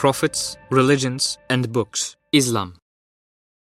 prophets, religions, and books. Islam.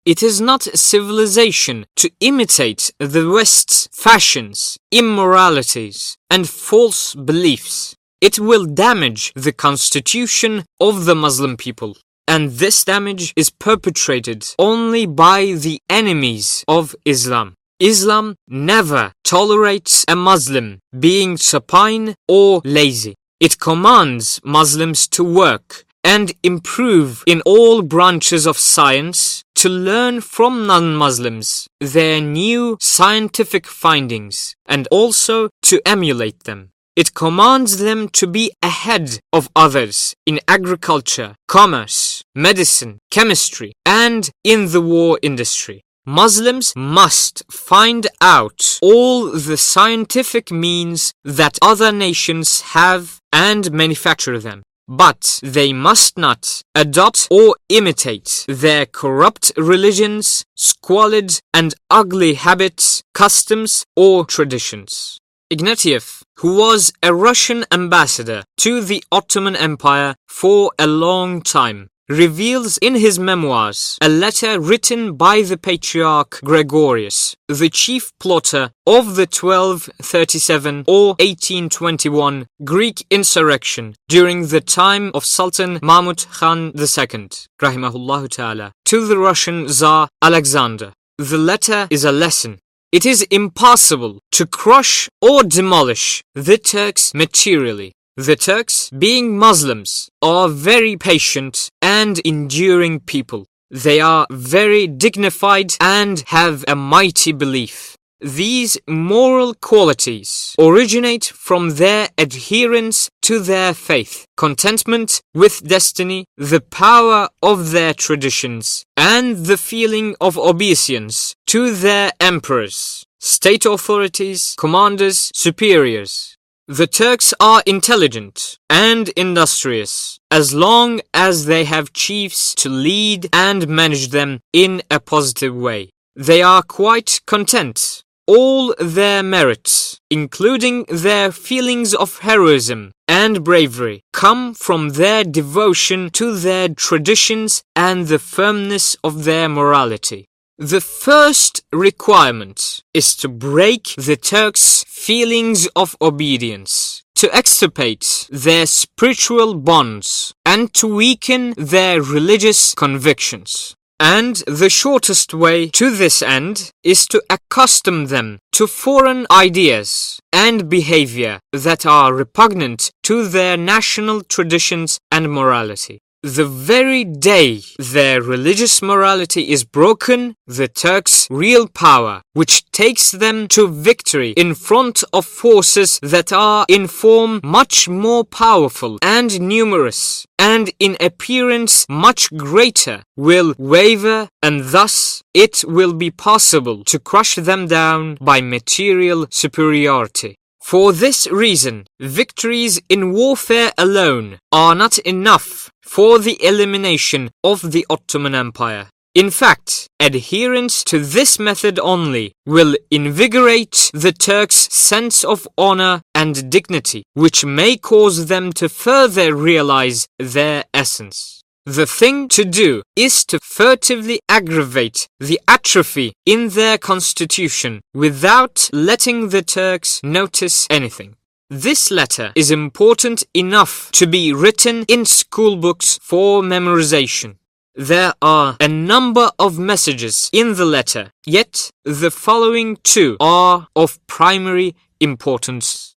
It is not civilization to imitate the West's fashions, immoralities, and false beliefs. It will damage the constitution of the Muslim people. And this damage is perpetrated only by the enemies of Islam. Islam never tolerates a Muslim being supine or lazy. It commands Muslims to work and improve in all branches of science to learn from non-Muslims their new scientific findings and also to emulate them. It commands them to be ahead of others in agriculture, commerce, medicine, chemistry, and in the war industry. Muslims must find out all the scientific means that other nations have and manufacture them but they must not adopt or imitate their corrupt religions, squalid and ugly habits, customs, or traditions. Ignatieff, who was a Russian ambassador to the Ottoman Empire for a long time, reveals in his memoirs a letter written by the patriarch Gregorius, the chief plotter of the 1237 or 1821 Greek insurrection during the time of Sultan Mahmud Khan II, rahimahullah ta'ala, to the Russian Tsar Alexander. The letter is a lesson it is impossible to crush or demolish the Turks materially. The Turks, being Muslims, are very patient and enduring people. They are very dignified and have a mighty belief. These moral qualities originate from their adherence to their faith, contentment with destiny, the power of their traditions, and the feeling of obeisance to their emperors, state authorities, commanders, superiors. The Turks are intelligent and industrious as long as they have chiefs to lead and manage them in a positive way. They are quite content. All their merits, including their feelings of heroism and bravery, come from their devotion to their traditions and the firmness of their morality. The first requirement is to break the Turks' feelings of obedience, to extirpate their spiritual bonds, and to weaken their religious convictions. And the shortest way to this end is to accustom them to foreign ideas and behavior that are repugnant to their national traditions and morality. The very day their religious morality is broken, the Turks' real power, which takes them to victory in front of forces that are in form much more powerful and numerous, and in appearance much greater, will waver, and thus it will be possible to crush them down by material superiority. For this reason, victories in warfare alone are not enough for the elimination of the Ottoman Empire. In fact, adherence to this method only will invigorate the Turks' sense of honor and dignity, which may cause them to further realize their essence. The thing to do is to furtively aggravate the atrophy in their constitution without letting the Turks notice anything. This letter is important enough to be written in schoolbooks for memorization. There are a number of messages in the letter, yet the following two are of primary importance.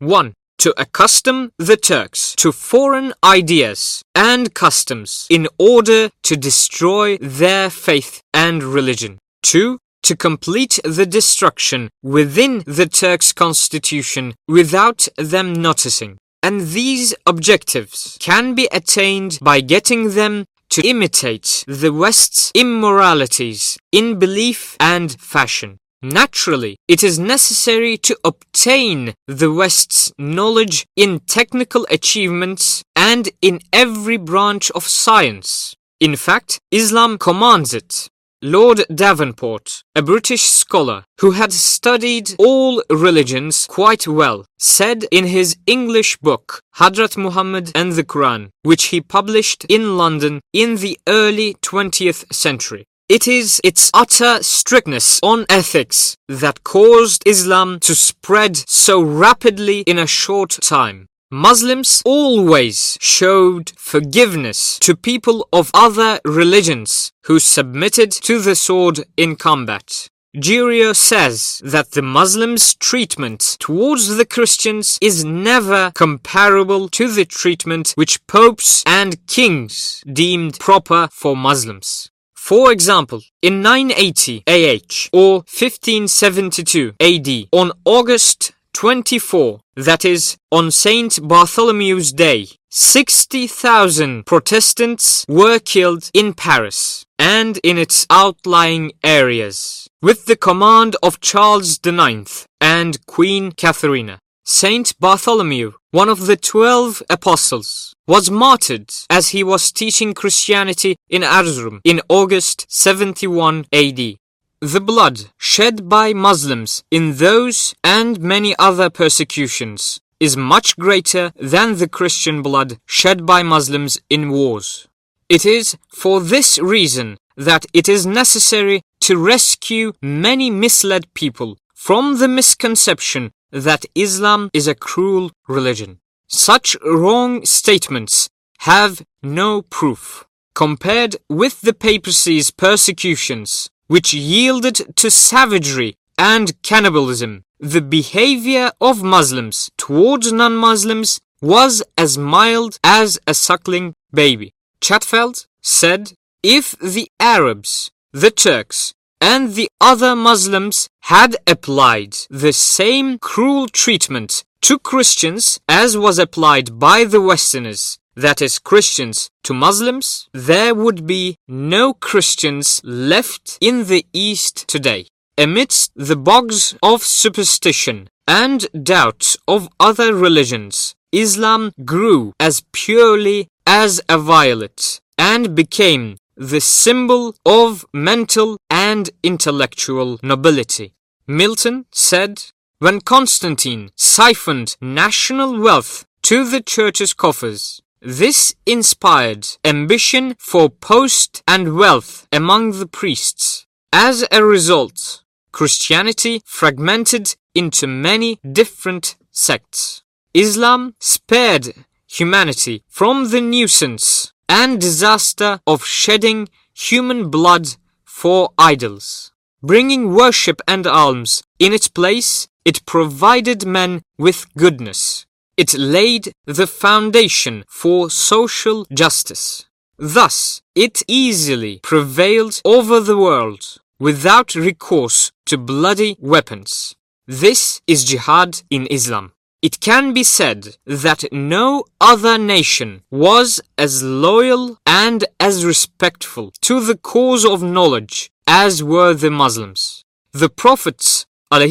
1 to accustom the Turks to foreign ideas and customs in order to destroy their faith and religion. 2. To complete the destruction within the Turks' constitution without them noticing. And these objectives can be attained by getting them to imitate the West's immoralities in belief and fashion. Naturally, it is necessary to obtain the West's knowledge in technical achievements and in every branch of science. In fact, Islam commands it. Lord Davenport, a British scholar who had studied all religions quite well, said in his English book, Hadrat Muhammad and the Quran, which he published in London in the early 20th century. It is its utter strictness on ethics that caused Islam to spread so rapidly in a short time. Muslims always showed forgiveness to people of other religions who submitted to the sword in combat. Jurieu says that the Muslims' treatment towards the Christians is never comparable to the treatment which popes and kings deemed proper for Muslims. For example, in 980 AH or 1572 AD, on August 24, that is, on St. Bartholomew's Day, 60,000 Protestants were killed in Paris and in its outlying areas, with the command of Charles IX and Queen Catherine. Saint Bartholomew, one of the twelve apostles, was martyred as he was teaching Christianity in Erzurum in August 71 AD. The blood shed by Muslims in those and many other persecutions is much greater than the Christian blood shed by Muslims in wars. It is for this reason that it is necessary to rescue many misled people from the misconception that Islam is a cruel religion. Such wrong statements have no proof. Compared with the papacy's persecutions, which yielded to savagery and cannibalism, the behavior of Muslims towards non-Muslims was as mild as a suckling baby. Chatfield said, if the Arabs, the Turks, and the other Muslims had applied the same cruel treatment to Christians as was applied by the Westerners, that is, Christians to Muslims, there would be no Christians left in the East today. Amidst the bogs of superstition and doubt of other religions, Islam grew as purely as a violet and became the symbol of mental and intellectual nobility. Milton said, when Constantine siphoned national wealth to the church's coffers, this inspired ambition for post and wealth among the priests. As a result, Christianity fragmented into many different sects. Islam spared humanity from the nuisance and disaster of shedding human blood for idols. Bringing worship and alms in its place, it provided men with goodness. It laid the foundation for social justice. Thus, it easily prevailed over the world without recourse to bloody weapons. This is jihad in Islam. It can be said that no other nation was as loyal and as respectful to the cause of knowledge as were the Muslims. The Prophets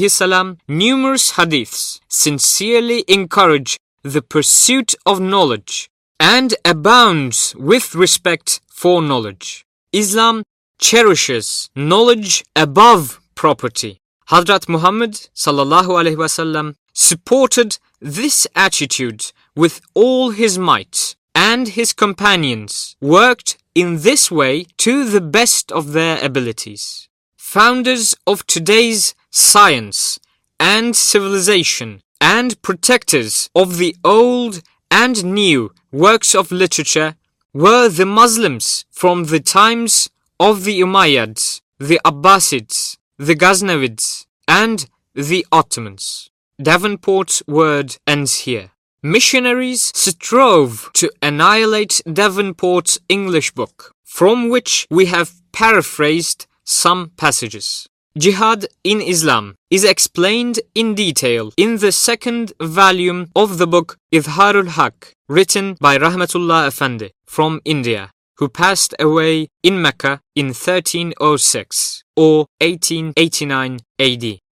salam, numerous hadiths sincerely encourage the pursuit of knowledge and abounds with respect for knowledge. Islam cherishes knowledge above property. Hadrat Muhammad sallallahu alaihi wasallam supported this attitude with all his might, and his companions worked in this way to the best of their abilities. Founders of today's science and civilization and protectors of the old and new works of literature were the Muslims from the times of the Umayyads, the Abbasids, the Ghaznavids, and the Ottomans. Davenport's word ends here. Missionaries strove to annihilate Davenport's English book, from which we have paraphrased some passages. Jihad in Islam is explained in detail in the second volume of the book Izharul Haq, written by Rahmatullah Effendi from India, who passed away in Mecca in 1306 or 1889 AD.